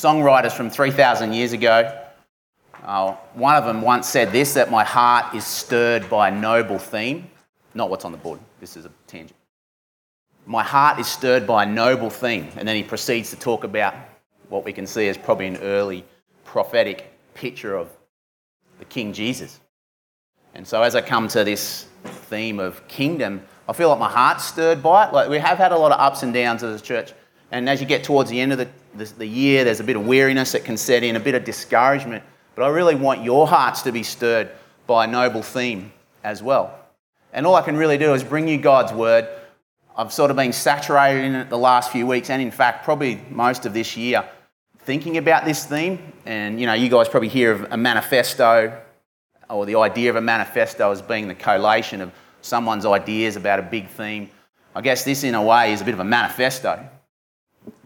songwriters from 3,000 years ago. Uh, one of them once said this that my heart is stirred by a noble theme. Not what's on the board, this is a tangent. My heart is stirred by a noble theme. And then he proceeds to talk about what we can see as probably an early prophetic picture of the King Jesus. And so as I come to this theme of kingdom, I feel like my heart's stirred by it. Like we have had a lot of ups and downs as a church. And as you get towards the end of the, the, the year, there's a bit of weariness that can set in, a bit of discouragement. But I really want your hearts to be stirred by a noble theme as well. And all I can really do is bring you God's word. I've sort of been saturated in it the last few weeks, and in fact, probably most of this year, thinking about this theme. And you know, you guys probably hear of a manifesto, or the idea of a manifesto as being the collation of someone's ideas about a big theme. I guess this, in a way, is a bit of a manifesto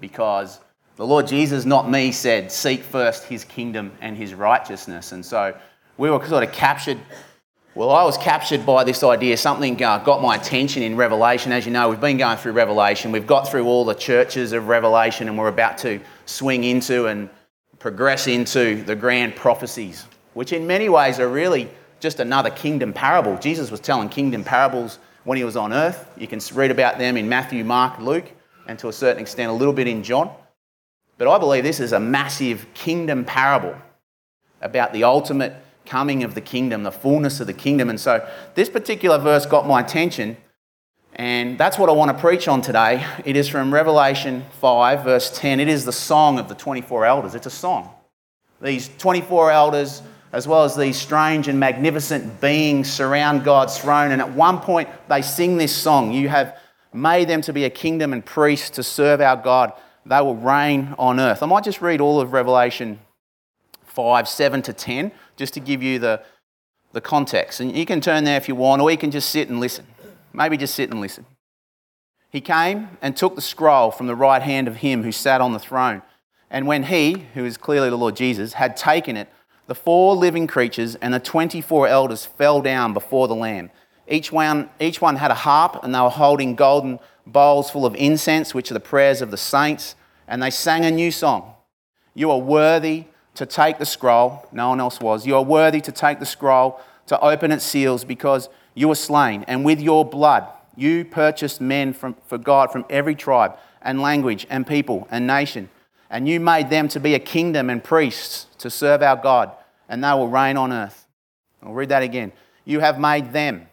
because the Lord Jesus, not me, said, Seek first his kingdom and his righteousness. And so we were sort of captured. Well, I was captured by this idea. Something uh, got my attention in Revelation. As you know, we've been going through Revelation. We've got through all the churches of Revelation, and we're about to swing into and progress into the grand prophecies, which in many ways are really just another kingdom parable. Jesus was telling kingdom parables when he was on earth. You can read about them in Matthew, Mark, Luke, and to a certain extent, a little bit in John. But I believe this is a massive kingdom parable about the ultimate coming of the kingdom, the fullness of the kingdom. And so this particular verse got my attention, and that's what I want to preach on today. It is from Revelation 5, verse 10. It is the song of the 24 elders. It's a song. These 24 elders, as well as these strange and magnificent beings, surround God's throne. And at one point, they sing this song You have made them to be a kingdom and priests to serve our God they will reign on earth. I might just read all of Revelation 5, 7 to 10, just to give you the, the context. And you can turn there if you want, or you can just sit and listen. Maybe just sit and listen. He came and took the scroll from the right hand of him who sat on the throne. And when he, who is clearly the Lord Jesus, had taken it, the four living creatures and the 24 elders fell down before the Lamb. Each one, each one had a harp, and they were holding golden bowls full of incense, which are the prayers of the saints, and they sang a new song. You are worthy to take the scroll. No one else was. You are worthy to take the scroll, to open its seals, because you were slain, and with your blood you purchased men from, for God from every tribe and language and people and nation. And you made them to be a kingdom and priests to serve our God, and they will reign on earth. I'll read that again. You have made them.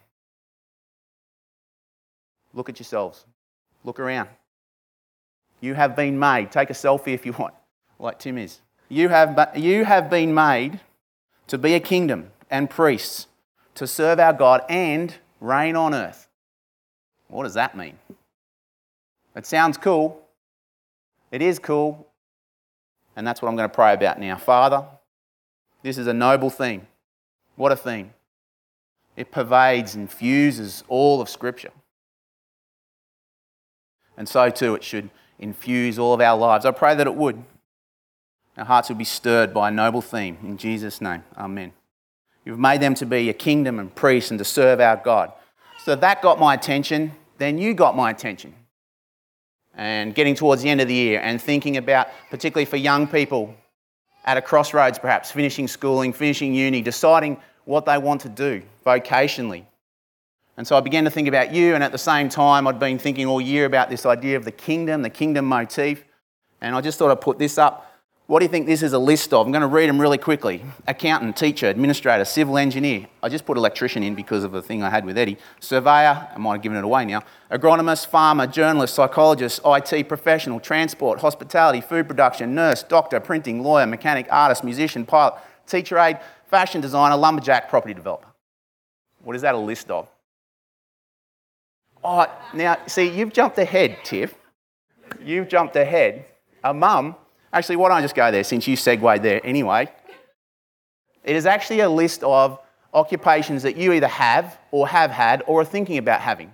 Look at yourselves. Look around. You have been made. Take a selfie if you want, like Tim is. You have, you have been made to be a kingdom and priests, to serve our God and reign on earth. What does that mean? It sounds cool. It is cool. And that's what I'm going to pray about now. Father, this is a noble theme. What a theme. It pervades, and infuses all of Scripture. And so too it should infuse all of our lives. I pray that it would. Our hearts would be stirred by a noble theme. In Jesus' name, Amen. You've made them to be a kingdom and priests and to serve our God. So that got my attention. Then you got my attention. And getting towards the end of the year and thinking about, particularly for young people at a crossroads perhaps, finishing schooling, finishing uni, deciding what they want to do vocationally. And so I began to think about you, and at the same time, I'd been thinking all year about this idea of the kingdom, the kingdom motif. And I just thought I'd put this up. What do you think this is a list of? I'm going to read them really quickly accountant, teacher, administrator, civil engineer. I just put electrician in because of the thing I had with Eddie. Surveyor, I might have given it away now. Agronomist, farmer, journalist, psychologist, IT professional, transport, hospitality, food production, nurse, doctor, printing, lawyer, mechanic, artist, musician, pilot, teacher aide, fashion designer, lumberjack, property developer. What is that a list of? Oh, now, see, you've jumped ahead, Tiff. You've jumped ahead. A mum, actually, why don't I just go there since you segued there anyway? It is actually a list of occupations that you either have or have had or are thinking about having.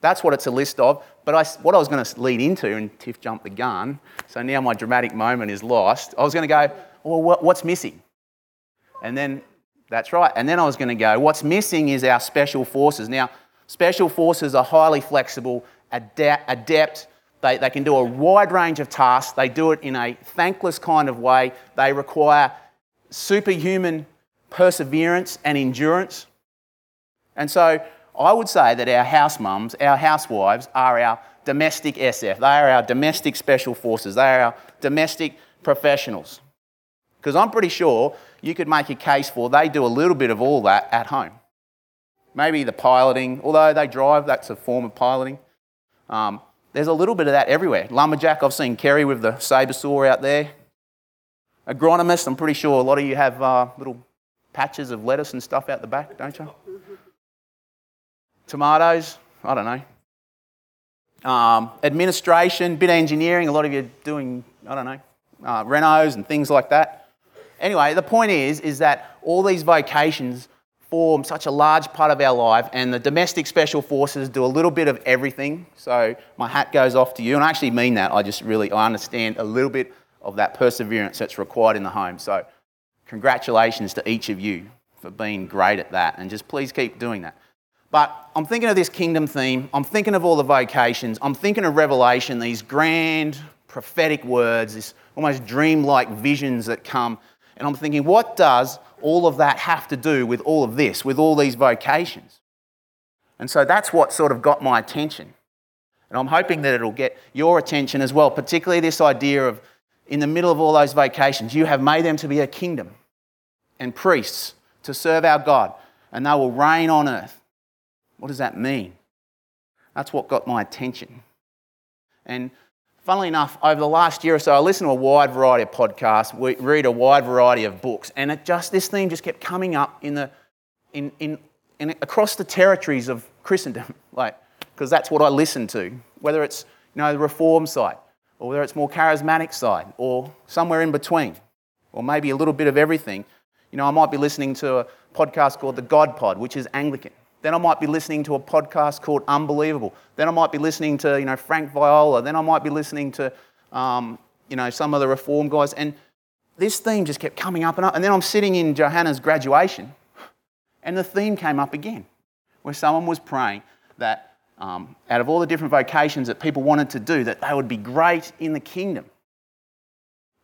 That's what it's a list of. But I, what I was going to lead into, and Tiff jumped the gun, so now my dramatic moment is lost. I was going to go, well, what's missing? And then, that's right. And then I was going to go, what's missing is our special forces. Now, Special forces are highly flexible, adept, They, they can do a wide range of tasks. They do it in a thankless kind of way. They require superhuman perseverance and endurance. And so I would say that our house mums, our housewives, are our domestic SF. They are our domestic special forces. They are our domestic professionals. Because I'm pretty sure you could make a case for they do a little bit of all that at home. Maybe the piloting, although they drive, that's a form of piloting. Um, there's a little bit of that everywhere. Lumberjack, I've seen Kerry with the saber saw out there. Agronomist, I'm pretty sure a lot of you have uh, little patches of lettuce and stuff out the back, don't you? Tomatoes, I don't know. Um, administration, bit of engineering, a lot of you doing, I don't know, uh, renos and things like that. Anyway, the point is, is that all these vocations form such a large part of our life, and the domestic special forces do a little bit of everything. So my hat goes off to you, and I actually mean that. I just really I understand a little bit of that perseverance that's required in the home. So congratulations to each of you for being great at that, and just please keep doing that. But I'm thinking of this kingdom theme. I'm thinking of all the vocations. I'm thinking of Revelation, these grand prophetic words, this almost dreamlike visions that come. And I'm thinking, what does all of that have to do with all of this, with all these vocations? And so that's what sort of got my attention. And I'm hoping that it'll get your attention as well, particularly this idea of in the middle of all those vocations, you have made them to be a kingdom and priests to serve our God, and they will reign on earth. What does that mean? That's what got my attention. And funnily enough, over the last year or so, I listened to a wide variety of podcasts, we read a wide variety of books, and it just this theme just kept coming up in the in, in, in across the territories of Christendom, like because that's what I listen to, whether it's you know the reform side, or whether it's more charismatic side, or somewhere in between, or maybe a little bit of everything. You know, I might be listening to a podcast called the God Pod, which is Anglican. Then I might be listening to a podcast called Unbelievable. Then I might be listening to, you know, Frank Viola. Then I might be listening to, um, you know, some of the reform guys. And this theme just kept coming up and up. And then I'm sitting in Johanna's graduation, and the theme came up again, where someone was praying that um, out of all the different vocations that people wanted to do, that they would be great in the kingdom.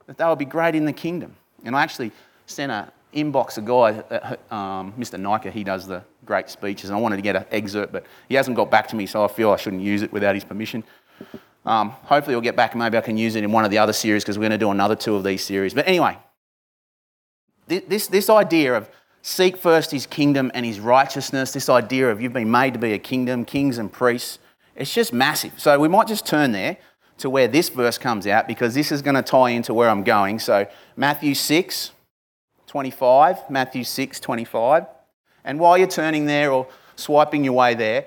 That they would be great in the kingdom. And I actually sent a, inbox a guy, uh, um, Mr. Nika, he does the great speeches, and I wanted to get an excerpt, but he hasn't got back to me, so I feel I shouldn't use it without his permission. Um, hopefully, he'll get back, and maybe I can use it in one of the other series because we're going to do another two of these series. But anyway, this, this idea of seek first his kingdom and his righteousness, this idea of you've been made to be a kingdom, kings and priests, it's just massive. So we might just turn there to where this verse comes out because this is going to tie into where I'm going. So, Matthew 6, 25, Matthew 6, 25. And while you're turning there or swiping your way there,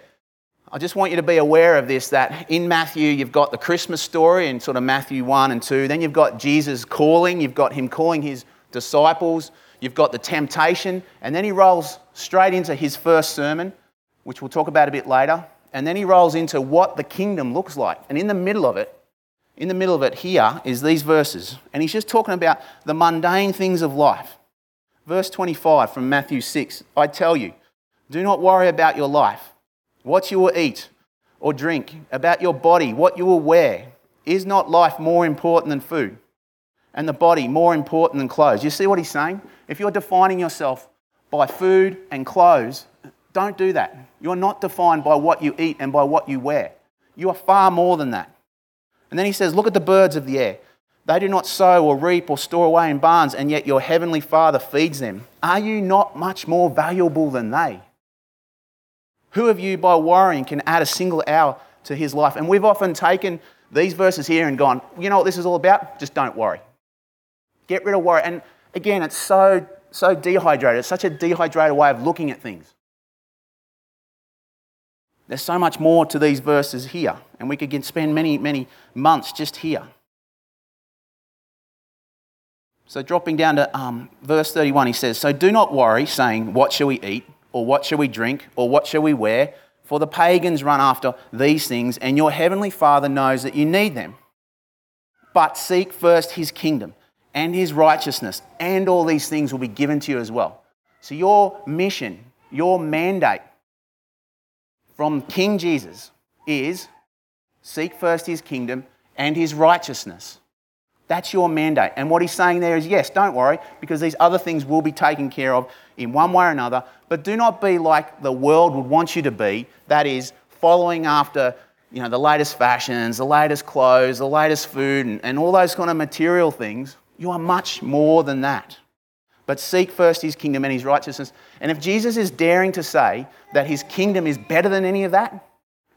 I just want you to be aware of this that in Matthew, you've got the Christmas story in sort of Matthew 1 and 2. Then you've got Jesus calling, you've got him calling his disciples, you've got the temptation, and then he rolls straight into his first sermon, which we'll talk about a bit later. And then he rolls into what the kingdom looks like. And in the middle of it, in the middle of it here is these verses. And he's just talking about the mundane things of life. Verse 25 from Matthew 6 I tell you, do not worry about your life, what you will eat or drink, about your body, what you will wear. Is not life more important than food? And the body more important than clothes? You see what he's saying? If you're defining yourself by food and clothes, don't do that. You're not defined by what you eat and by what you wear. You are far more than that. And then he says, Look at the birds of the air. They do not sow or reap or store away in barns, and yet your heavenly Father feeds them. Are you not much more valuable than they? Who of you, by worrying, can add a single hour to his life? And we've often taken these verses here and gone, you know what this is all about? Just don't worry. Get rid of worry. And again, it's so, so dehydrated. It's such a dehydrated way of looking at things. There's so much more to these verses here, and we could spend many, many months just here. So, dropping down to um, verse 31, he says, So do not worry, saying, What shall we eat? Or what shall we drink? Or what shall we wear? For the pagans run after these things, and your heavenly Father knows that you need them. But seek first his kingdom and his righteousness, and all these things will be given to you as well. So, your mission, your mandate from King Jesus is Seek first his kingdom and his righteousness. That's your mandate. And what he's saying there is yes, don't worry, because these other things will be taken care of in one way or another. But do not be like the world would want you to be, that is, following after you know, the latest fashions, the latest clothes, the latest food, and, and all those kind of material things. You are much more than that. But seek first his kingdom and his righteousness. And if Jesus is daring to say that his kingdom is better than any of that,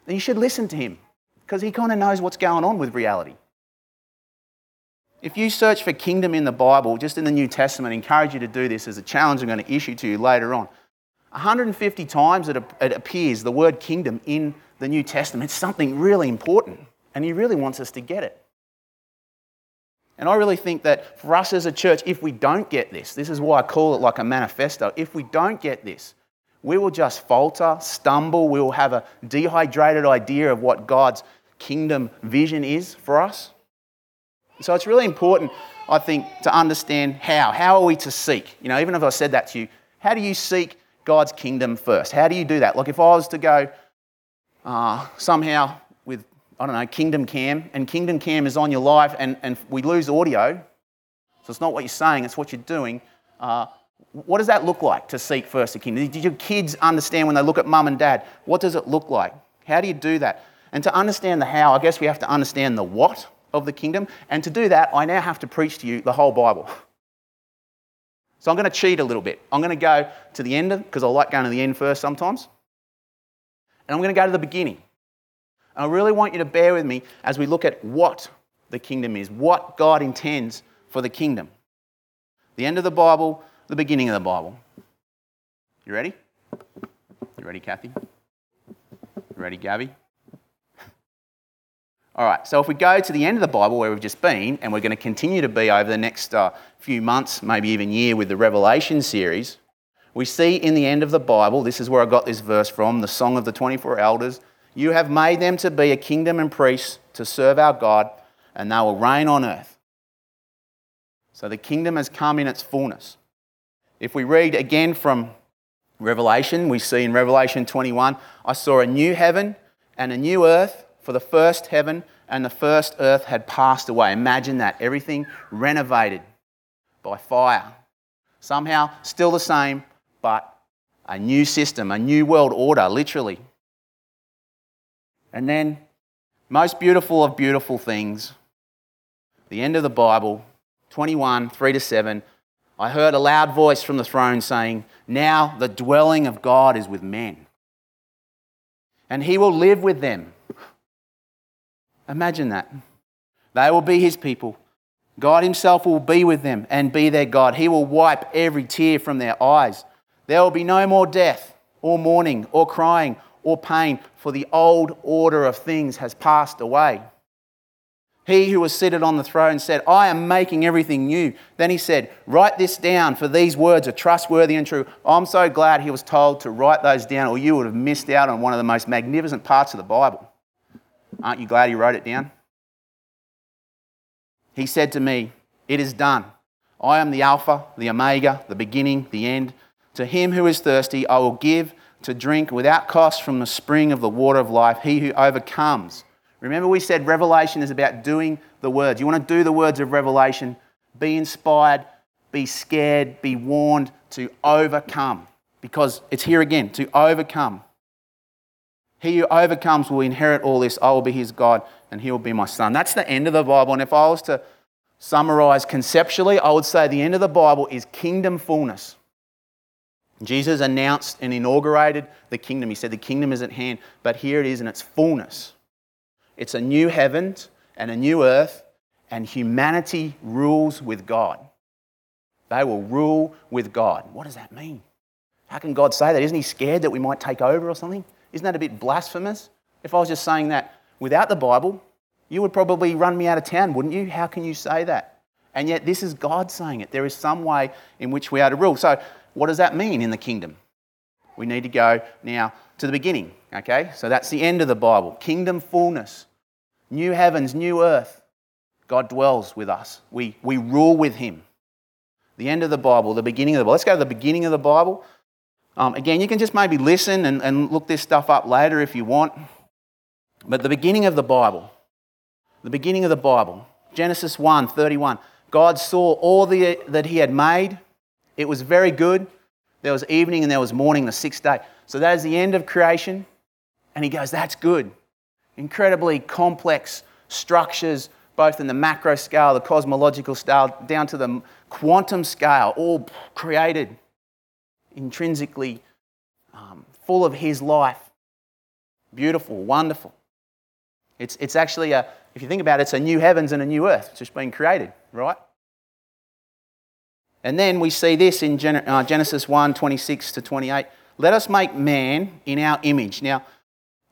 then you should listen to him because he kind of knows what's going on with reality. If you search for kingdom in the Bible, just in the New Testament, I encourage you to do this as a challenge I'm going to issue to you later on. 150 times it, appears the word kingdom in the New Testament. It's something really important, and he really wants us to get it. And I really think that for us as a church, if we don't get this, this is why I call it like a manifesto, if we don't get this, we will just falter, stumble, we will have a dehydrated idea of what God's kingdom vision is for us. So it's really important, I think, to understand how. How are we to seek? You know, even if I said that to you, how do you seek God's kingdom first? How do you do that? Like if I was to go uh, somehow with, I don't know, Kingdom Cam, and Kingdom Cam is on your life and, and we lose audio, so it's not what you're saying, it's what you're doing. Uh, what does that look like to seek first the kingdom? Did your kids understand when they look at mum and dad? What does it look like? How do you do that? And to understand the how, I guess we have to understand the what of the kingdom. And to do that, I now have to preach to you the whole Bible. So I'm going to cheat a little bit. I'm going to go to the end, because I like going to the end first sometimes. And I'm going to go to the beginning. And I really want you to bear with me as we look at what the kingdom is, what God intends for the kingdom. The end of the Bible, the beginning of the Bible. You ready? You ready, Kathy? You ready, Gabby? All right, so if we go to the end of the Bible where we've just been, and we're going to continue to be over the next uh, few months, maybe even year, with the Revelation series, we see in the end of the Bible, this is where I got this verse from, the Song of the 24 Elders You have made them to be a kingdom and priests to serve our God, and they will reign on earth. So the kingdom has come in its fullness. If we read again from Revelation, we see in Revelation 21 I saw a new heaven and a new earth for the first heaven and the first earth had passed away. Imagine that. Everything renovated by fire. Somehow still the same, but a new system, a new world order, literally. And then, most beautiful of beautiful things, the end of the Bible, 21, 3 to 7, I heard a loud voice from the throne saying, Now the dwelling of God is with men, and he will live with them Imagine that. They will be his people. God himself will be with them and be their God. He will wipe every tear from their eyes. There will be no more death, or mourning, or crying, or pain, for the old order of things has passed away. He who was seated on the throne said, I am making everything new. Then he said, Write this down, for these words are trustworthy and true. I'm so glad he was told to write those down, or you would have missed out on one of the most magnificent parts of the Bible. Aren't you glad he wrote it down? He said to me, It is done. I am the Alpha, the Omega, the beginning, the end. To him who is thirsty, I will give to drink without cost from the spring of the water of life, he who overcomes. Remember, we said Revelation is about doing the words. You want to do the words of Revelation, be inspired, be scared, be warned to overcome. Because it's here again to overcome. He who overcomes will inherit all this. I will be his God and he will be my son. That's the end of the Bible. And if I was to summarize conceptually, I would say the end of the Bible is kingdom fullness. Jesus announced and inaugurated the kingdom. He said, The kingdom is at hand, but here it is in its fullness. It's a new heavens and a new earth, and humanity rules with God. They will rule with God. What does that mean? How can God say that? Isn't he scared that we might take over or something? Isn't that a bit blasphemous? If I was just saying that without the Bible, you would probably run me out of town, wouldn't you? How can you say that? And yet, this is God saying it. There is some way in which we are to rule. So, what does that mean in the kingdom? We need to go now to the beginning, okay? So, that's the end of the Bible kingdom fullness, new heavens, new earth. God dwells with us, we, we rule with Him. The end of the Bible, the beginning of the Bible. Let's go to the beginning of the Bible. Um, again, you can just maybe listen and, and look this stuff up later if you want. But the beginning of the Bible, the beginning of the Bible, Genesis 1 31, God saw all the, that He had made. It was very good. There was evening and there was morning the sixth day. So that is the end of creation. And He goes, That's good. Incredibly complex structures, both in the macro scale, the cosmological scale, down to the quantum scale, all created intrinsically um, full of His life. Beautiful, wonderful. It's, it's actually a, if you think about it, it's a new heavens and a new earth. It's just been created, right? And then we see this in uh, Genesis 1 26 to 28. Let us make man in our image. Now,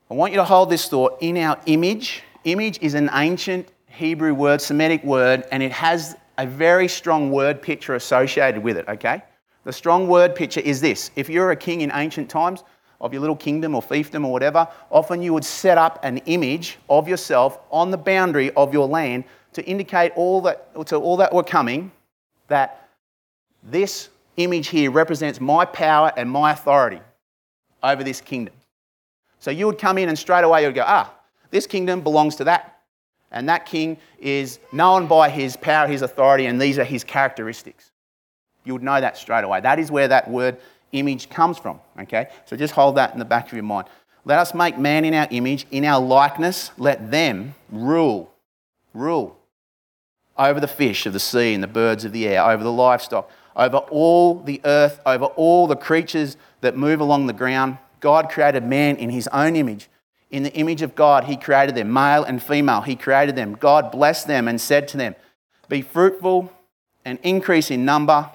I want you to hold this thought in our image. Image is an ancient Hebrew word, Semitic word, and it has a very strong word picture associated with it, okay? The strong word picture is this. If you're a king in ancient times, of your little kingdom or fiefdom or whatever, often you would set up an image of yourself on the boundary of your land to indicate all that, to all that were coming that this image here represents my power and my authority over this kingdom. So you would come in and straight away you would go, ah, this kingdom belongs to that. And that king is known by his power, his authority, and these are his characteristics. You would know that straight away. That is where that word image comes from. Okay? So just hold that in the back of your mind. Let us make man in our image, in our likeness. Let them rule. Rule over the fish of the sea and the birds of the air, over the livestock, over all the earth, over all the creatures that move along the ground. God created man in his own image. In the image of God, he created them, male and female. He created them. God blessed them and said to them, Be fruitful and increase in number,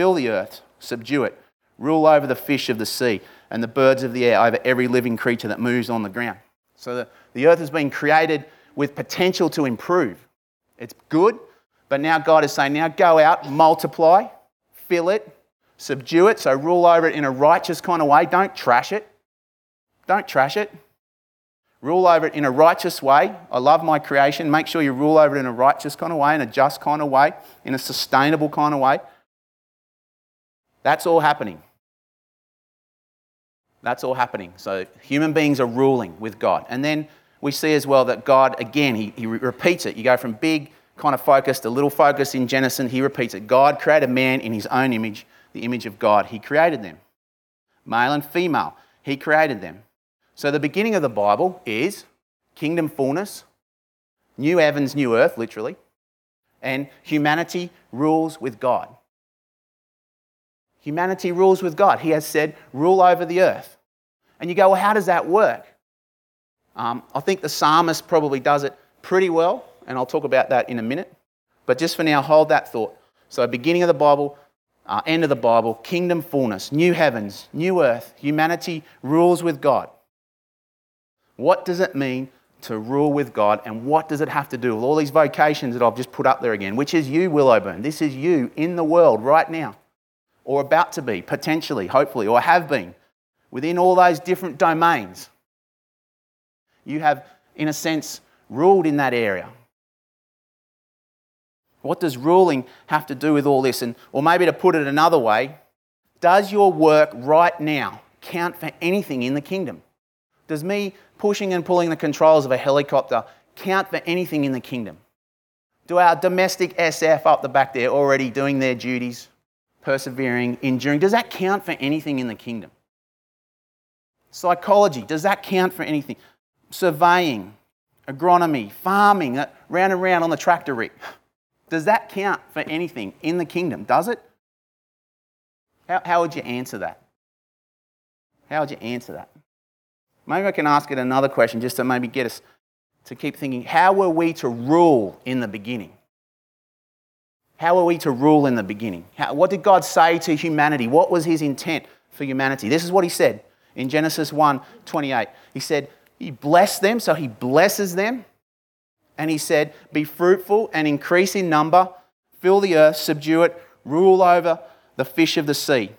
fill the earth, subdue it rule over the fish of the sea and the birds of the air, over every living creature that moves on the ground. So the, the earth has been created with potential to improve. It's good, but now God is saying, now go out, multiply, fill it, subdue it, so rule over it in a righteous kind of way. Don't trash it. Don't trash it. Rule over it in a righteous way. I love my creation. Make sure you rule over it in a righteous kind of way, in a just kind of way, in a sustainable kind of way. That's all happening. That's all happening. So human beings are ruling with God. And then we see as well that God, again, he, he repeats it. You go from big kind of focus to little focus in Genesis. He repeats it. God created man in his own image, the image of God. He created them. Male and female, he created them. So the beginning of the Bible is kingdom fullness, new heavens, new earth, literally, and humanity rules with God. Humanity rules with God. He has said, rule over the earth. And you go, well, how does that work? Um, I think the psalmist probably does it pretty well, and I'll talk about that in a minute. But just for now, hold that thought. So, beginning of the Bible, uh, end of the Bible, kingdom fullness, new heavens, new earth, humanity rules with God. What does it mean to rule with God, and what does it have to do with all these vocations that I've just put up there again, which is you, Willowburn? This is you in the world right now or about to be, potentially, hopefully, or have been, within all those different domains. You have, in a sense, ruled in that area. What does ruling have to do with all this? And, or maybe to put it another way, does your work right now count for anything in the kingdom? Does me pushing and pulling the controls of a helicopter count for anything in the kingdom? Do our domestic SF up the back there already doing their duties? Persevering, enduring, does that count for anything in the kingdom? Psychology, does that count for anything? Surveying, agronomy, farming, uh, round and round on the tractor rig. Does that count for anything in the kingdom? Does it? How, how would you answer that? How would you answer that? Maybe I can ask it another question just to maybe get us to keep thinking how were we to rule in the beginning? How are we to rule in the beginning? How, what did God say to humanity? What was his intent for humanity? This is what he said in Genesis 1 28. He said, He blessed them, so he blesses them. And he said, Be fruitful and increase in number, fill the earth, subdue it, rule over the fish of the sea.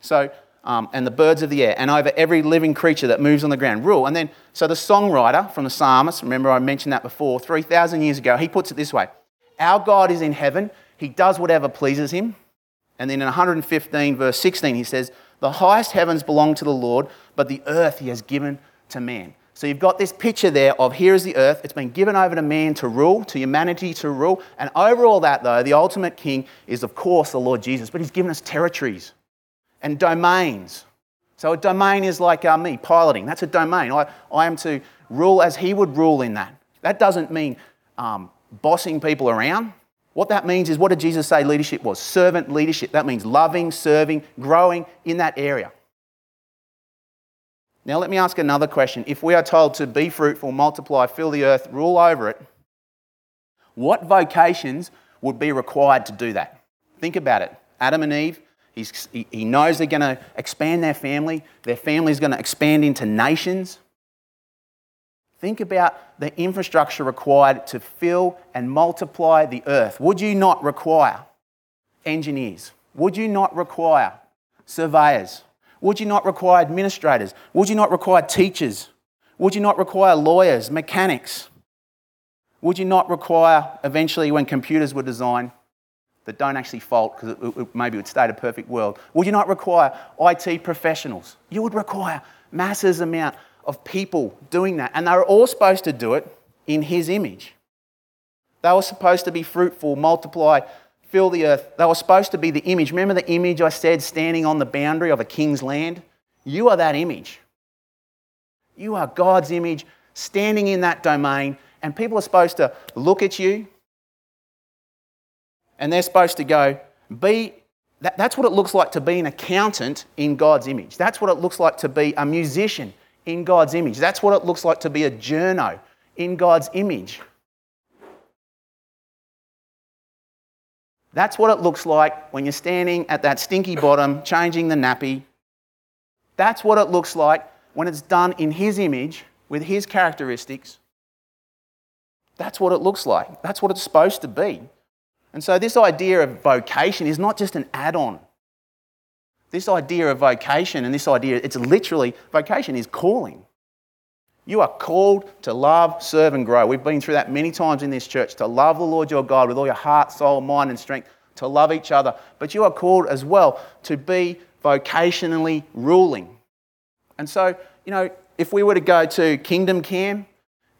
So, um, and the birds of the air, and over every living creature that moves on the ground. Rule. And then, so the songwriter from the psalmist, remember I mentioned that before, 3,000 years ago, he puts it this way Our God is in heaven he does whatever pleases him. And then in 115, verse 16, he says, The highest heavens belong to the Lord, but the earth he has given to man. So you've got this picture there of here is the earth. It's been given over to man to rule, to humanity to rule. And over all that, though, the ultimate king is, of course, the Lord Jesus. But he's given us territories and domains. So a domain is like uh, me, piloting. That's a domain. I, I am to rule as he would rule in that. That doesn't mean um, bossing people around. What that means is what did Jesus say leadership was? Servant leadership. That means loving, serving, growing in that area. Now, let me ask another question. If we are told to be fruitful, multiply, fill the earth, rule over it, what vocations would be required to do that? Think about it. Adam and Eve, he knows they're going to expand their family, their family is going to expand into nations. Think about the infrastructure required to fill and multiply the earth. Would you not require engineers? Would you not require surveyors? Would you not require administrators? Would you not require teachers? Would you not require lawyers, mechanics? Would you not require, eventually, when computers were designed that don't actually fault because it, it, maybe it would stay a perfect world, would you not require IT professionals? You would require masses amount of people doing that. And they were all supposed to do it in His image. They were supposed to be fruitful, multiply, fill the earth. They were supposed to be the image. Remember the image I said standing on the boundary of a king's land? You are that image. You are God's image standing in that domain, and people are supposed to look at you and they're supposed to go, be. That, that's what it looks like to be an accountant in God's image. That's what it looks like to be a musician in God's image. That's what it looks like to be a journo in God's image. That's what it looks like when you're standing at that stinky bottom, changing the nappy. That's what it looks like when it's done in His image with His characteristics. That's what it looks like. That's what it's supposed to be. And so, this idea of vocation is not just an add on this idea of vocation and this idea, it's literally, vocation is calling. You are called to love, serve, and grow. We've been through that many times in this church to love the Lord your God with all your heart, soul, mind, and strength, to love each other. But you are called as well to be vocationally ruling. And so, you know, if we were to go to Kingdom Cam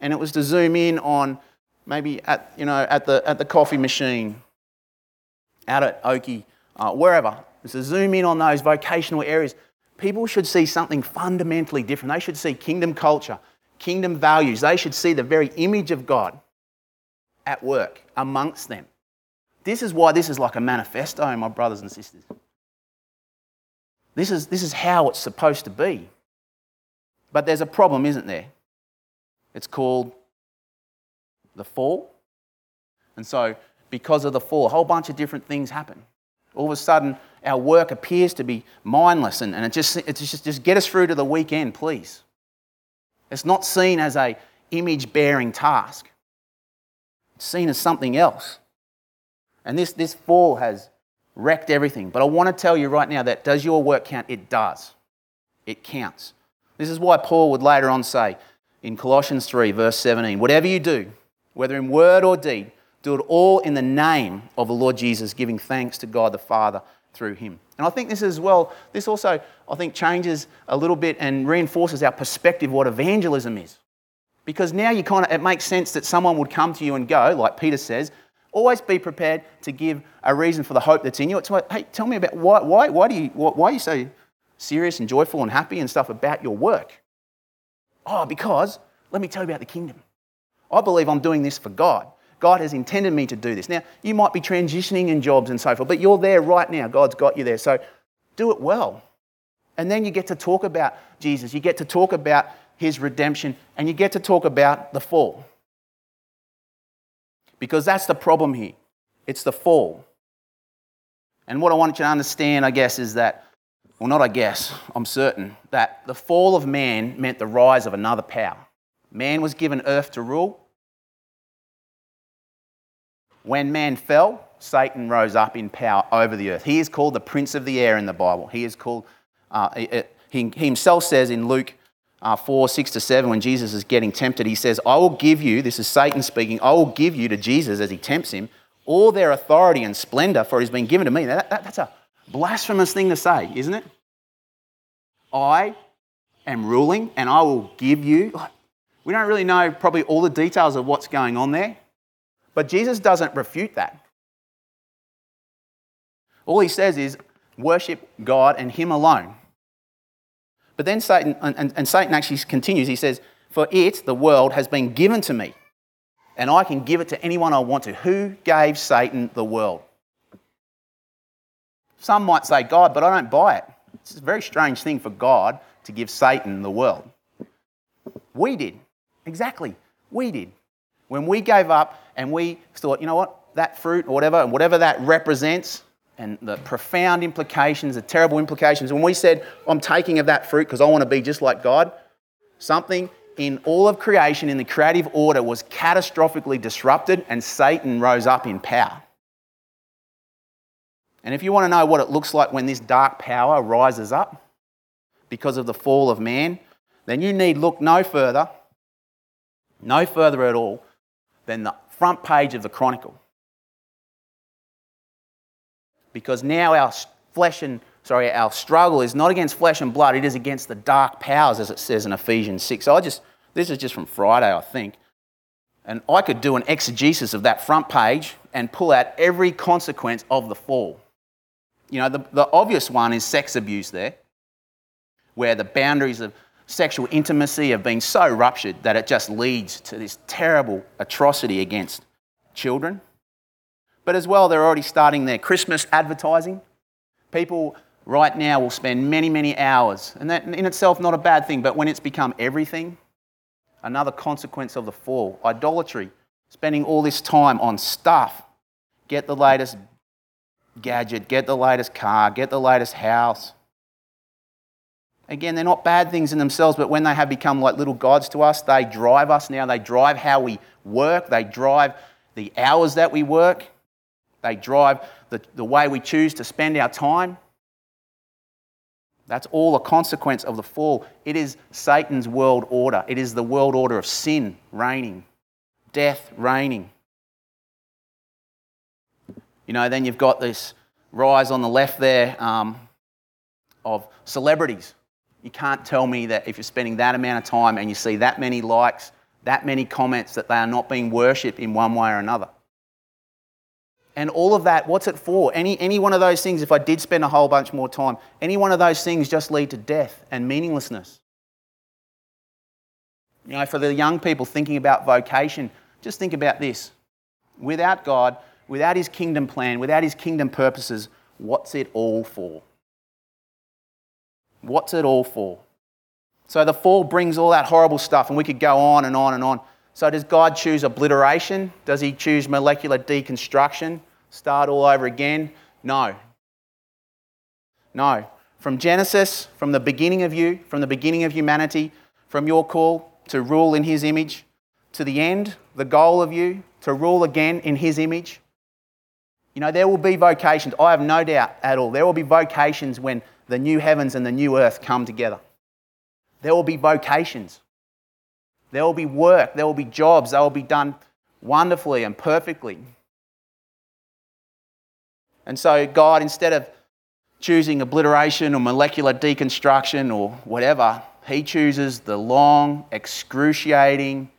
and it was to zoom in on maybe at, you know, at, the, at the coffee machine, out at Oakey, uh, wherever, is to zoom in on those vocational areas. People should see something fundamentally different. They should see kingdom culture, kingdom values. They should see the very image of God at work amongst them. This is why this is like a manifesto, my brothers and sisters. This is, this is how it's supposed to be. But there's a problem, isn't there? It's called the fall. And so, because of the fall, a whole bunch of different things happen. All of a sudden, our work appears to be mindless and, and it just, it's just, just get us through to the weekend, please. It's not seen as a image bearing task. It's seen as something else. And this, this fall has wrecked everything. But I want to tell you right now that does your work count? It does. It counts. This is why Paul would later on say in Colossians 3, verse 17 whatever you do, whether in word or deed, do it all in the name of the Lord Jesus, giving thanks to God the Father through him. And I think this as well, this also, I think, changes a little bit and reinforces our perspective what evangelism is. Because now you kind of, it makes sense that someone would come to you and go, like Peter says, always be prepared to give a reason for the hope that's in you. It's like, hey, tell me about why, why, why, do you, why are you so serious and joyful and happy and stuff about your work? Oh, because let me tell you about the kingdom. I believe I'm doing this for God. God has intended me to do this. Now, you might be transitioning in jobs and so forth, but you're there right now. God's got you there. So do it well. And then you get to talk about Jesus. You get to talk about his redemption, and you get to talk about the fall. Because that's the problem here it's the fall. And what I want you to understand, I guess, is that, well, not I guess, I'm certain, that the fall of man meant the rise of another power. Man was given earth to rule, when man fell, Satan rose up in power over the earth. He is called the prince of the air in the Bible. He is called, uh, he, he, himself says in Luke uh, 4 6 to 7, when Jesus is getting tempted, he says, I will give you, this is Satan speaking, I will give you to Jesus as he tempts him, all their authority and splendor, for has been given to me. That, that, that's a blasphemous thing to say, isn't it? I am ruling and I will give you. We don't really know probably all the details of what's going on there, but Jesus doesn't refute that. All he says is worship God and Him alone. But then Satan, and, and, Satan actually continues, he says, For it, the world, has been given to me, and I can give it to anyone I want to. Who gave Satan the world? Some might say God, but I don't buy it. It's a very strange thing for God to give Satan the world. We did. Exactly. We did. When we gave up and we thought, you know what, that fruit or whatever, and whatever that represents, and the profound implications, the terrible implications, when we said, I'm taking of that fruit because I want to be just like God, something in all of creation, in the creative order, was catastrophically disrupted, and Satan rose up in power. And if you want to know what it looks like when this dark power rises up because of the fall of man, then you need look no further, no further at all than the front page of the Chronicle. Because now our flesh and sorry, our struggle is not against flesh and blood, it is against the dark powers, as it says in Ephesians 6. So I just this is just from Friday, I think. And I could do an exegesis of that front page and pull out every consequence of the fall. You know, the, the obvious one is sex abuse there, where the boundaries of sexual intimacy have been so ruptured that it just leads to this terrible atrocity against children. But as well, they're already starting their Christmas advertising. People right now will spend many, many hours, and that in itself not a bad thing, but when it's become everything, another consequence of the fall, idolatry, spending all this time on stuff, get the latest gadget, get the latest car, get the latest house. Again, they're not bad things in themselves, but when they have become like little gods to us, they drive us now. They drive how we work, they drive the hours that we work, they drive the, the way we choose to spend our time. That's all a consequence of the fall. It is Satan's world order. It is the world order of sin reigning, death reigning. You know, then you've got this rise on the left there um, of celebrities. You can't tell me that if you're spending that amount of time and you see that many likes, that many comments, that they are not being worshipped in one way or another. And all of that, what's it for? Any, any one of those things, if I did spend a whole bunch more time, any one of those things just lead to death and meaninglessness. You know, for the young people thinking about vocation, just think about this. Without God, without his kingdom plan, without his kingdom purposes, what's it all for? What's it all for? So the fall brings all that horrible stuff, and we could go on and on and on. So, does God choose obliteration? Does he choose molecular deconstruction? Start all over again? No. No. From Genesis, from the beginning of you, from the beginning of humanity, from your call to rule in his image, to the end, the goal of you to rule again in his image, you know, there will be vocations, I have no doubt at all. There will be vocations when the new heavens and the new earth come together. There will be vocations. There will be work. There will be jobs. They will be done wonderfully and perfectly. And so, God, instead of choosing obliteration or molecular deconstruction or whatever, He chooses the long, excruciating,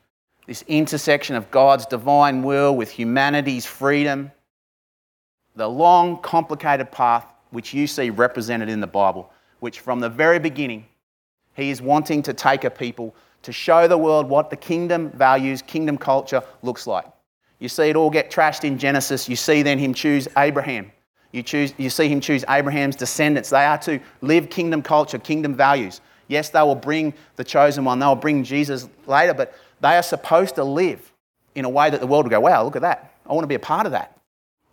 this intersection of God's divine will with humanity's freedom the long, complicated path which you see represented in the Bible, which from the very beginning, he is wanting to take a people to show the world what the kingdom values, kingdom culture looks like. You see it all get trashed in Genesis. You see then him choose Abraham. You, choose, you see him choose Abraham's descendants. They are to live kingdom culture, kingdom values. Yes, they will bring the chosen one, they will bring Jesus later, but they are supposed to live in a way that the world will go, wow, look at that. I want to be a part of that.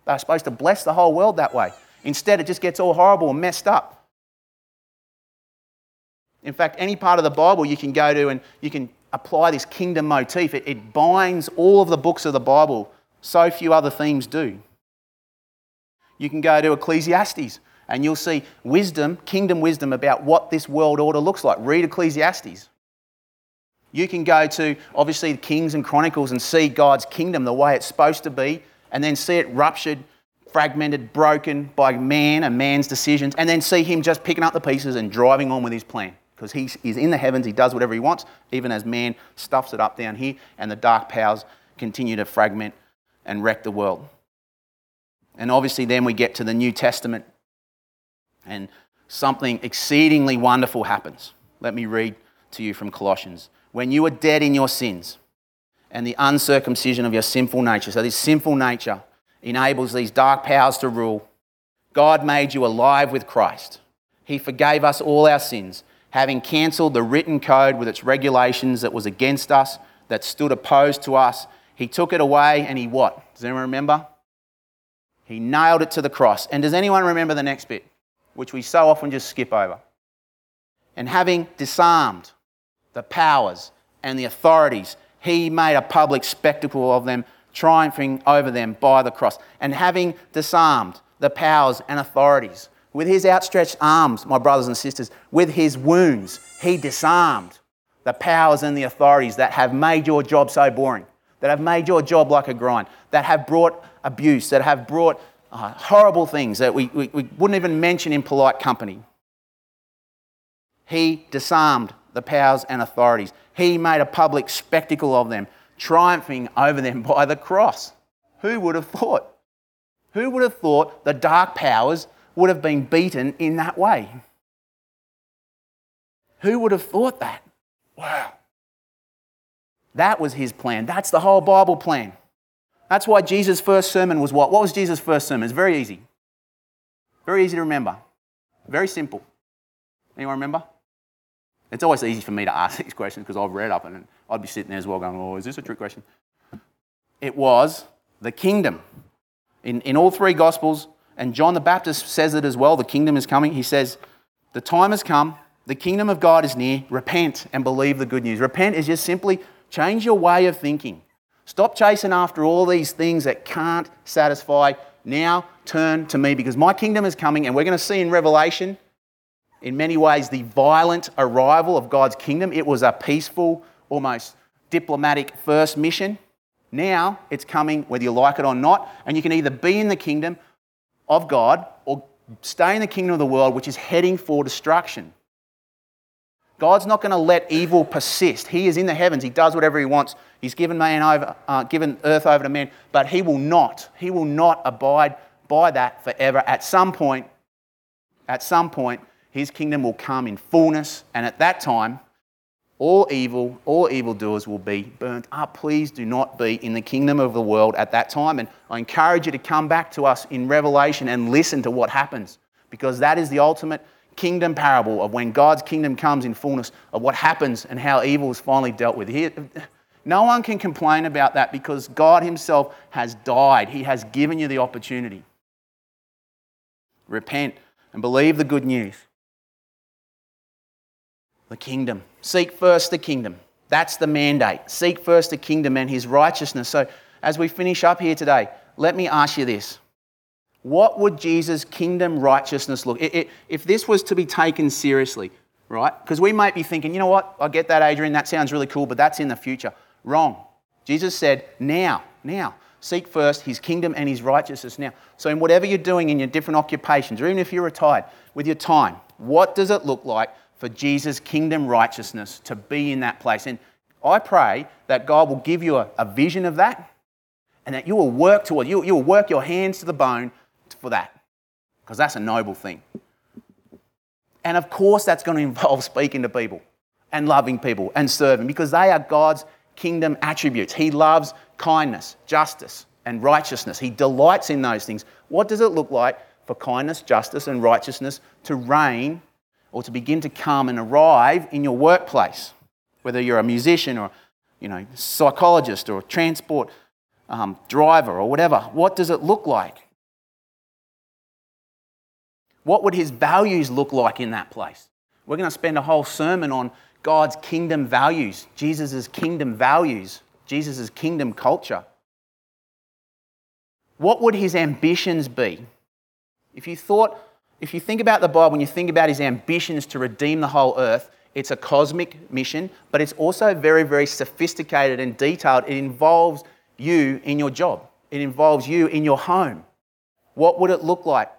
They're supposed to bless the whole world that way. Instead, it just gets all horrible and messed up. In fact, any part of the Bible you can go to and you can apply this kingdom motif. It, it binds all of the books of the Bible. So few other themes do. You can go to Ecclesiastes and you'll see wisdom, kingdom wisdom about what this world order looks like. Read Ecclesiastes. You can go to, obviously, the Kings and Chronicles and see God's kingdom the way it's supposed to be and then see it ruptured, fragmented, broken by man and man's decisions, and then see him just picking up the pieces and driving on with his plan. because he is in the heavens, he does whatever he wants, even as man stuffs it up down here, and the dark powers continue to fragment and wreck the world. And obviously, then we get to the New Testament, and something exceedingly wonderful happens. Let me read to you from Colossians. When you were dead in your sins and the uncircumcision of your sinful nature, so this sinful nature enables these dark powers to rule, God made you alive with Christ. He forgave us all our sins having cancelled the written code with its regulations that was against us, that stood opposed to us, he took it away and he what? Does anyone remember? He nailed it to the cross. And does anyone remember the next bit, which we so often just skip over? And having disarmed the powers and the authorities, he made a public spectacle of them, triumphing over them by the cross. And having disarmed the powers and authorities, with his outstretched arms, my brothers and sisters, with his wounds, he disarmed the powers and the authorities that have made your job so boring, that have made your job like a grind, that have brought abuse, that have brought uh, horrible things that we, we, we wouldn't even mention in polite company. He disarmed the powers and authorities. He made a public spectacle of them, triumphing over them by the cross. Who would have thought? Who would have thought the dark powers would have been beaten in that way. Who would have thought that? Wow. That was his plan. That's the whole Bible plan. That's why Jesus' first sermon was what? What was Jesus' first sermon? It's very easy. Very easy to remember. Very simple. Anyone remember? It's always easy for me to ask these questions because I've read up and I'd be sitting there as well going, oh, is this a trick question? It was the kingdom. In, in all three Gospels, and John the Baptist says it as well the kingdom is coming. He says, The time has come, the kingdom of God is near. Repent and believe the good news. Repent is just simply change your way of thinking. Stop chasing after all these things that can't satisfy. Now turn to me because my kingdom is coming, and we're going to see in Revelation, in many ways, the violent arrival of God's kingdom. It was a peaceful, almost diplomatic first mission. Now it's coming whether you like it or not, and you can either be in the kingdom of God or stay in the kingdom of the world, which is heading for destruction. God's not going to let evil persist. He is in the heavens. He does whatever he wants. He's given man over, uh, given earth over to man, but he will not. He will not abide by that forever. At some point, at some point, his kingdom will come in fullness, and at that time, all evil, all evildoers will be burnt up. Please do not be in the kingdom of the world at that time. And I encourage you to come back to us in Revelation and listen to what happens, because that is the ultimate kingdom parable of when God's kingdom comes in fullness, of what happens and how evil is finally dealt with. Here, no one can complain about that because God Himself has died. He has given you the opportunity. Repent and believe the good news the kingdom. Seek first the kingdom. That's the mandate. Seek first the kingdom and his righteousness. So, as we finish up here today, let me ask you this. What would Jesus' kingdom righteousness look? If this was to be taken seriously, right? Because we might be thinking, you know what? I get that, Adrian. That sounds really cool, but that's in the future. Wrong. Jesus said, now, now. Seek first his kingdom and his righteousness now. So, in whatever you're doing in your different occupations, or even if you're retired, with your time, what does it look like for Jesus' kingdom righteousness to be in that place. And I pray that God will give you a, a vision of that and that you will work toward you, you will work your hands to the bone for that because that's a noble thing. And of course, that's going to involve speaking to people and loving people and serving because they are God's kingdom attributes. He loves kindness, justice, and righteousness. He delights in those things. What does it look like for kindness, justice, and righteousness to reign or to begin to come and arrive in your workplace, whether you're a musician or you know, psychologist or transport um, driver or whatever. What does it look like? What would his values look like in that place? We're going to spend a whole sermon on God's kingdom values, Jesus' kingdom values, Jesus' kingdom culture. What would his ambitions be? If you thought if you think about the Bible when you think about his ambitions to redeem the whole earth, it's a cosmic mission, but it's also very, very sophisticated and detailed. It involves you in your job, it involves you in your home. What would it look like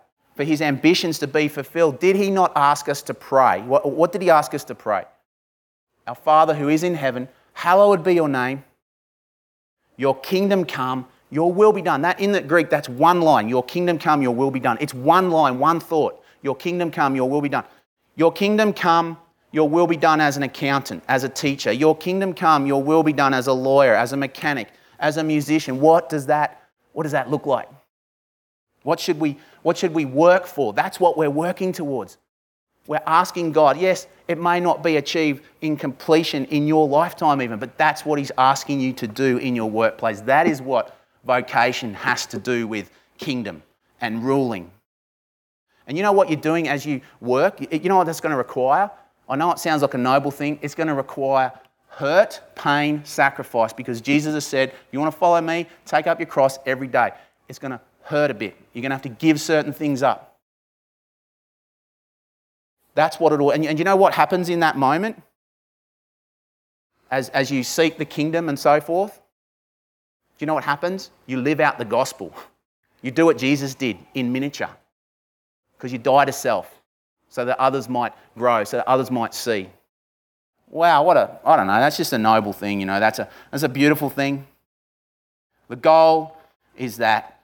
for his ambitions to be fulfilled, did he not ask us to pray? What, what did he ask us to pray? Our Father who is in heaven, hallowed be your name. Your kingdom come, your will be done. That in the Greek, that's one line. Your kingdom come, your will be done. It's one line, one thought. Your kingdom come, your will be done. Your kingdom come, your will be done as an accountant, as a teacher. Your kingdom come, your will be done as a lawyer, as a mechanic, as a musician. What does that, what does that look like? What should, we, what should we work for? That's what we're working towards. We're asking God, yes, it may not be achieved in completion in your lifetime, even, but that's what He's asking you to do in your workplace. That is what vocation has to do with kingdom and ruling. And you know what you're doing as you work? You know what that's going to require? I know it sounds like a noble thing. It's going to require hurt, pain, sacrifice because Jesus has said, You want to follow me? Take up your cross every day. It's going to hurt a bit. You're going to have to give certain things up. That's what it all. And, and you know what happens in that moment? As, as you seek the kingdom and so forth? You know what happens? You live out the gospel. You do what Jesus did in miniature because you die to self so that others might grow, so that others might see. Wow, what a, I don't know, that's just a noble thing, you know, that's a, that's a beautiful thing. The goal is that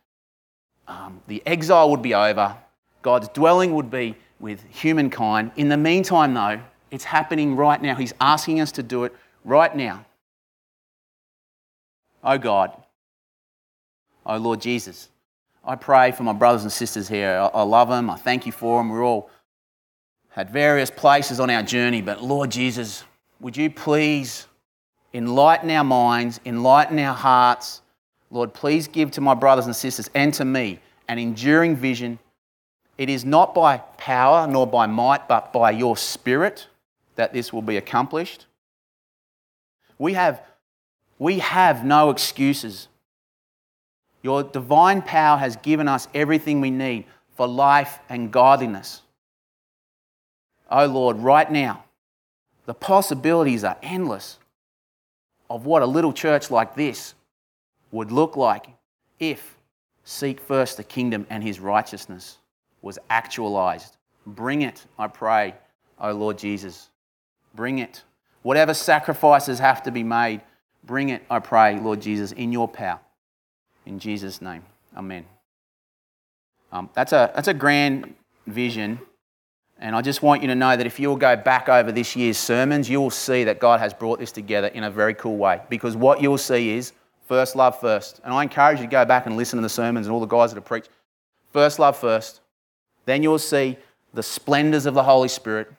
um, the exile would be over, God's dwelling would be with humankind. In the meantime, though, it's happening right now. He's asking us to do it right now. Oh God, oh Lord Jesus, I pray for my brothers and sisters here. I, love them. I thank you for them. We're all at various places on our journey, but Lord Jesus, would you please enlighten our minds, enlighten our hearts? Lord, please give to my brothers and sisters and to me an enduring vision it is not by power nor by might, but by your spirit that this will be accomplished. We have, we have no excuses. Your divine power has given us everything we need for life and godliness. Oh Lord, right now, the possibilities are endless of what a little church like this would look like if seek first the kingdom and his righteousness was actualized. Bring it, I pray, O Lord Jesus. Bring it. Whatever sacrifices have to be made, bring it, I pray, Lord Jesus, in your power. In Jesus' name. Amen. Um, that's, a, that's a grand vision. And I just want you to know that if you'll go back over this year's sermons, you will see that God has brought this together in a very cool way. Because what you'll see is first love first. And I encourage you to go back and listen to the sermons and all the guys that have preached. First love first. Then you'll see the splendors of the Holy Spirit.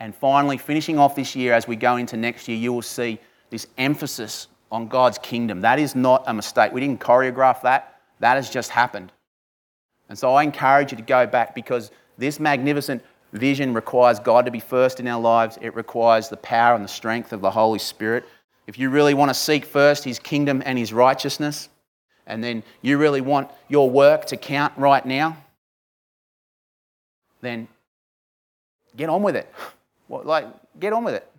And finally, finishing off this year as we go into next year, you will see this emphasis on God's kingdom. That is not a mistake. We didn't choreograph that, that has just happened. And so I encourage you to go back because this magnificent vision requires God to be first in our lives. It requires the power and the strength of the Holy Spirit. If you really want to seek first His kingdom and His righteousness, and then you really want your work to count right now, then get on with it. Like, get on with it.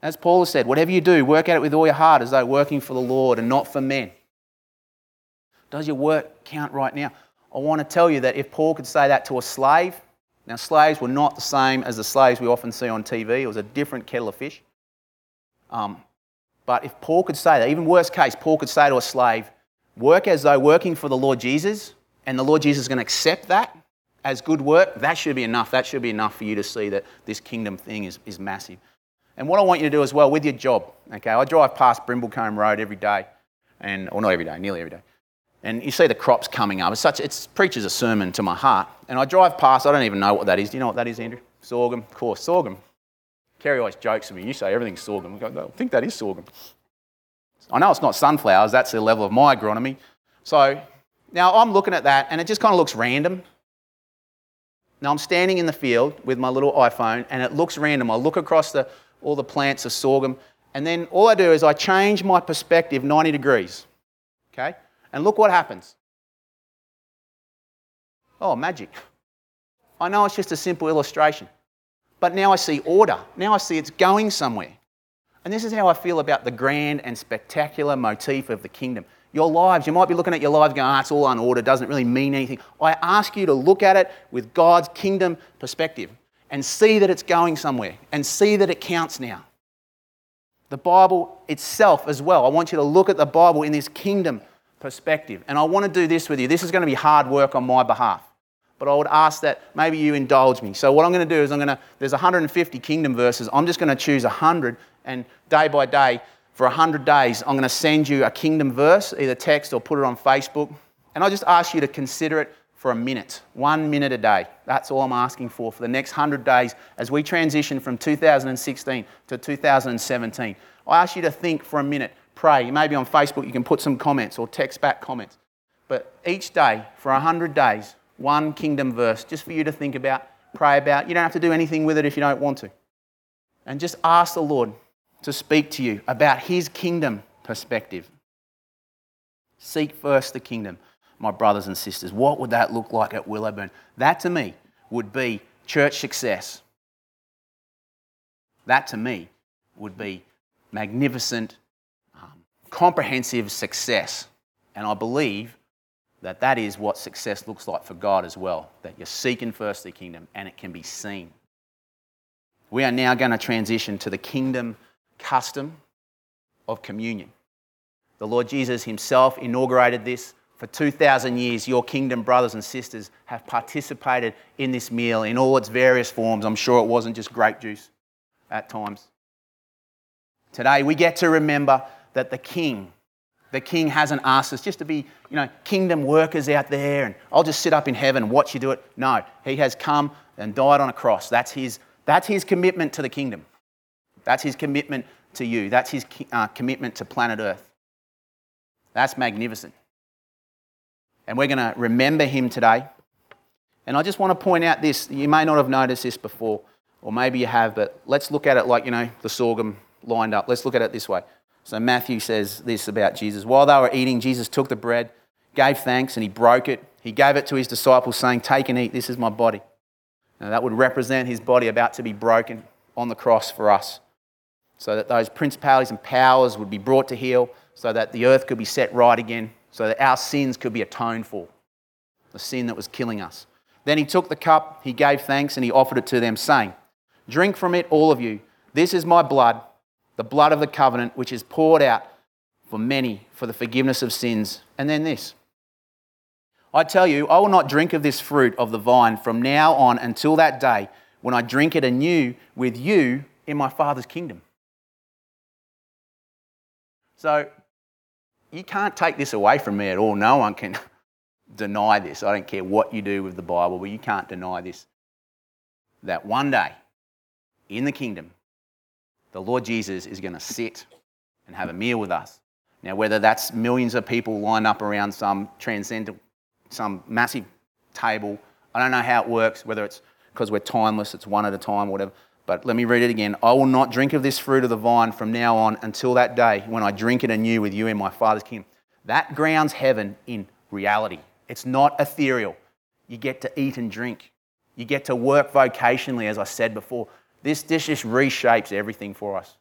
As Paul has said, whatever you do, work at it with all your heart as though working for the Lord and not for men. Does your work count right now? I want to tell you that if Paul could say that to a slave, now slaves were not the same as the slaves we often see on TV, it was a different kettle of fish. Um, but if Paul could say that, even worst case, Paul could say to a slave, work as though working for the Lord Jesus, and the Lord Jesus is going to accept that, as good work, that should be enough. That should be enough for you to see that this kingdom thing is, is massive. And what I want you to do as well with your job, okay, I drive past Brimblecombe Road every day, and, or not every day, nearly every day. And you see the crops coming up. It's such, it preaches a sermon to my heart. And I drive past, I don't even know what that is. Do you know what that is, Andrew? Sorghum. Of course, sorghum. Kerry always jokes with me. You say everything's sorghum. I, go, I think that is sorghum. I know it's not sunflowers. That's the level of my agronomy. So now I'm looking at that, and it just kind of looks random. Now I'm standing in the field with my little iPhone and it looks random. I look across the, all the plants of sorghum and then all I do is I change my perspective 90 degrees. Okay? And look what happens. Oh, magic. I know it's just a simple illustration. But now I see order. Now I see it's going somewhere. And this is how I feel about the grand and spectacular motif of the kingdom. Your lives, you might be looking at your lives going, ah, it's all unordered, doesn't really mean anything. I ask you to look at it with God's kingdom perspective and see that it's going somewhere and see that it counts now. The Bible itself as well. I want you to look at the Bible in this kingdom perspective. And I want to do this with you. This is going to be hard work on my behalf. But I would ask that maybe you indulge me. So, what I'm going to do is, I'm going to, there's 150 kingdom verses. I'm just going to choose 100, and day by day, for 100 days, I'm going to send you a kingdom verse, either text or put it on Facebook. And I just ask you to consider it for a minute, one minute a day. That's all I'm asking for for the next 100 days as we transition from 2016 to 2017. I ask you to think for a minute, pray. Maybe on Facebook you can put some comments or text back comments. But each day for 100 days, one kingdom verse just for you to think about, pray about. You don't have to do anything with it if you don't want to. And just ask the Lord to speak to you about his kingdom perspective. Seek first the kingdom my brothers and sisters. What would that look like at Willowburn? That to me would be church success. That to me would be magnificent, um, comprehensive success. And I believe that that is what success looks like for God as well, that you're seeking first the kingdom and it can be seen. We are now going to transition to the kingdom custom of communion. The Lord Jesus himself inaugurated this for 2,000 years, your kingdom brothers and sisters have participated in this meal in all its various forms. I'm sure it wasn't just grape juice at times. Today, we get to remember that the king, the king hasn't asked us just to be, you know, kingdom workers out there and I'll just sit up in heaven and watch you do it. No, he has come and died on a cross. That's his, that's his commitment to the kingdom. That's his commitment to you. That's his uh, commitment to planet Earth. That's magnificent and we're going to remember him today. And I just want to point out this. You may not have noticed this before, or maybe you have, but let's look at it like, you know, the sorghum lined up. Let's look at it this way. So Matthew says this about Jesus. While they were eating, Jesus took the bread, gave thanks, and he broke it. He gave it to his disciples, saying, Take and eat, this is my body. Now, that would represent his body about to be broken on the cross for us, so that those principalities and powers would be brought to heel, so that the earth could be set right again, so that our sins could be atoned for, the sin that was killing us. Then he took the cup, he gave thanks, and he offered it to them, saying, Drink from it, all of you. This is my blood, the blood of the covenant, which is poured out for many for the forgiveness of sins. And then this I tell you, I will not drink of this fruit of the vine from now on until that day when I drink it anew with you in my Father's kingdom. So, you can't take this away from me at all. No one can deny this. I don't care what you do with the Bible, but you can't deny this. That one day in the kingdom, the Lord Jesus is going to sit and have a meal with us. Now, whether that's millions of people lined up around some transcendent, some massive table, I don't know how it works, whether it's because we're timeless, it's one at a time, whatever. But let me read it again. I will not drink of this fruit of the vine from now on until that day when I drink it anew with you in my Father's kingdom. That grounds heaven in reality. It's not ethereal. You get to eat and drink. You get to work vocationally, as I said before. This dish just reshapes everything for us.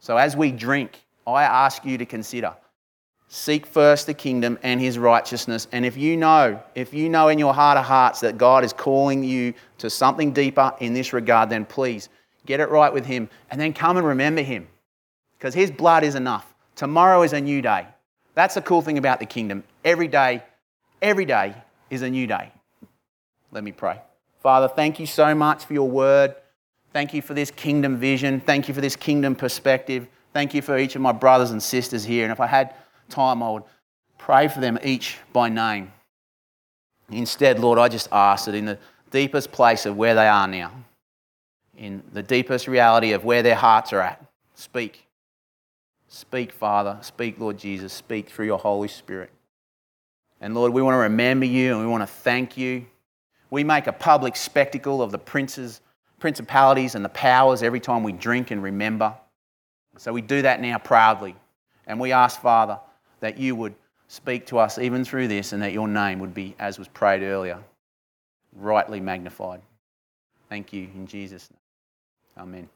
So as we drink, I ask you to consider Seek first the kingdom and his righteousness. And if you know, if you know in your heart of hearts that God is calling you to something deeper in this regard, then please get it right with him and then come and remember him. Because his blood is enough. Tomorrow is a new day. That's the cool thing about the kingdom. Every day, every day is a new day. Let me pray. Father, thank you so much for your word. Thank you for this kingdom vision. Thank you for this kingdom perspective. Thank you for each of my brothers and sisters here. And if I had time, I would pray for them each by name. Instead, Lord, I just ask that in the deepest place of where they are now, in the deepest reality of where their hearts are at, speak. Speak, Father. Speak, Lord Jesus. Speak through your Holy Spirit. And Lord, we want to remember you and we want to thank you. We make a public spectacle of the princes, principalities, and the powers every time we drink and remember. So we do that now proudly. And we ask, Father, that you would speak to us even through this and that your name would be, as was prayed earlier, rightly magnified. Thank you in Jesus' name. Amen.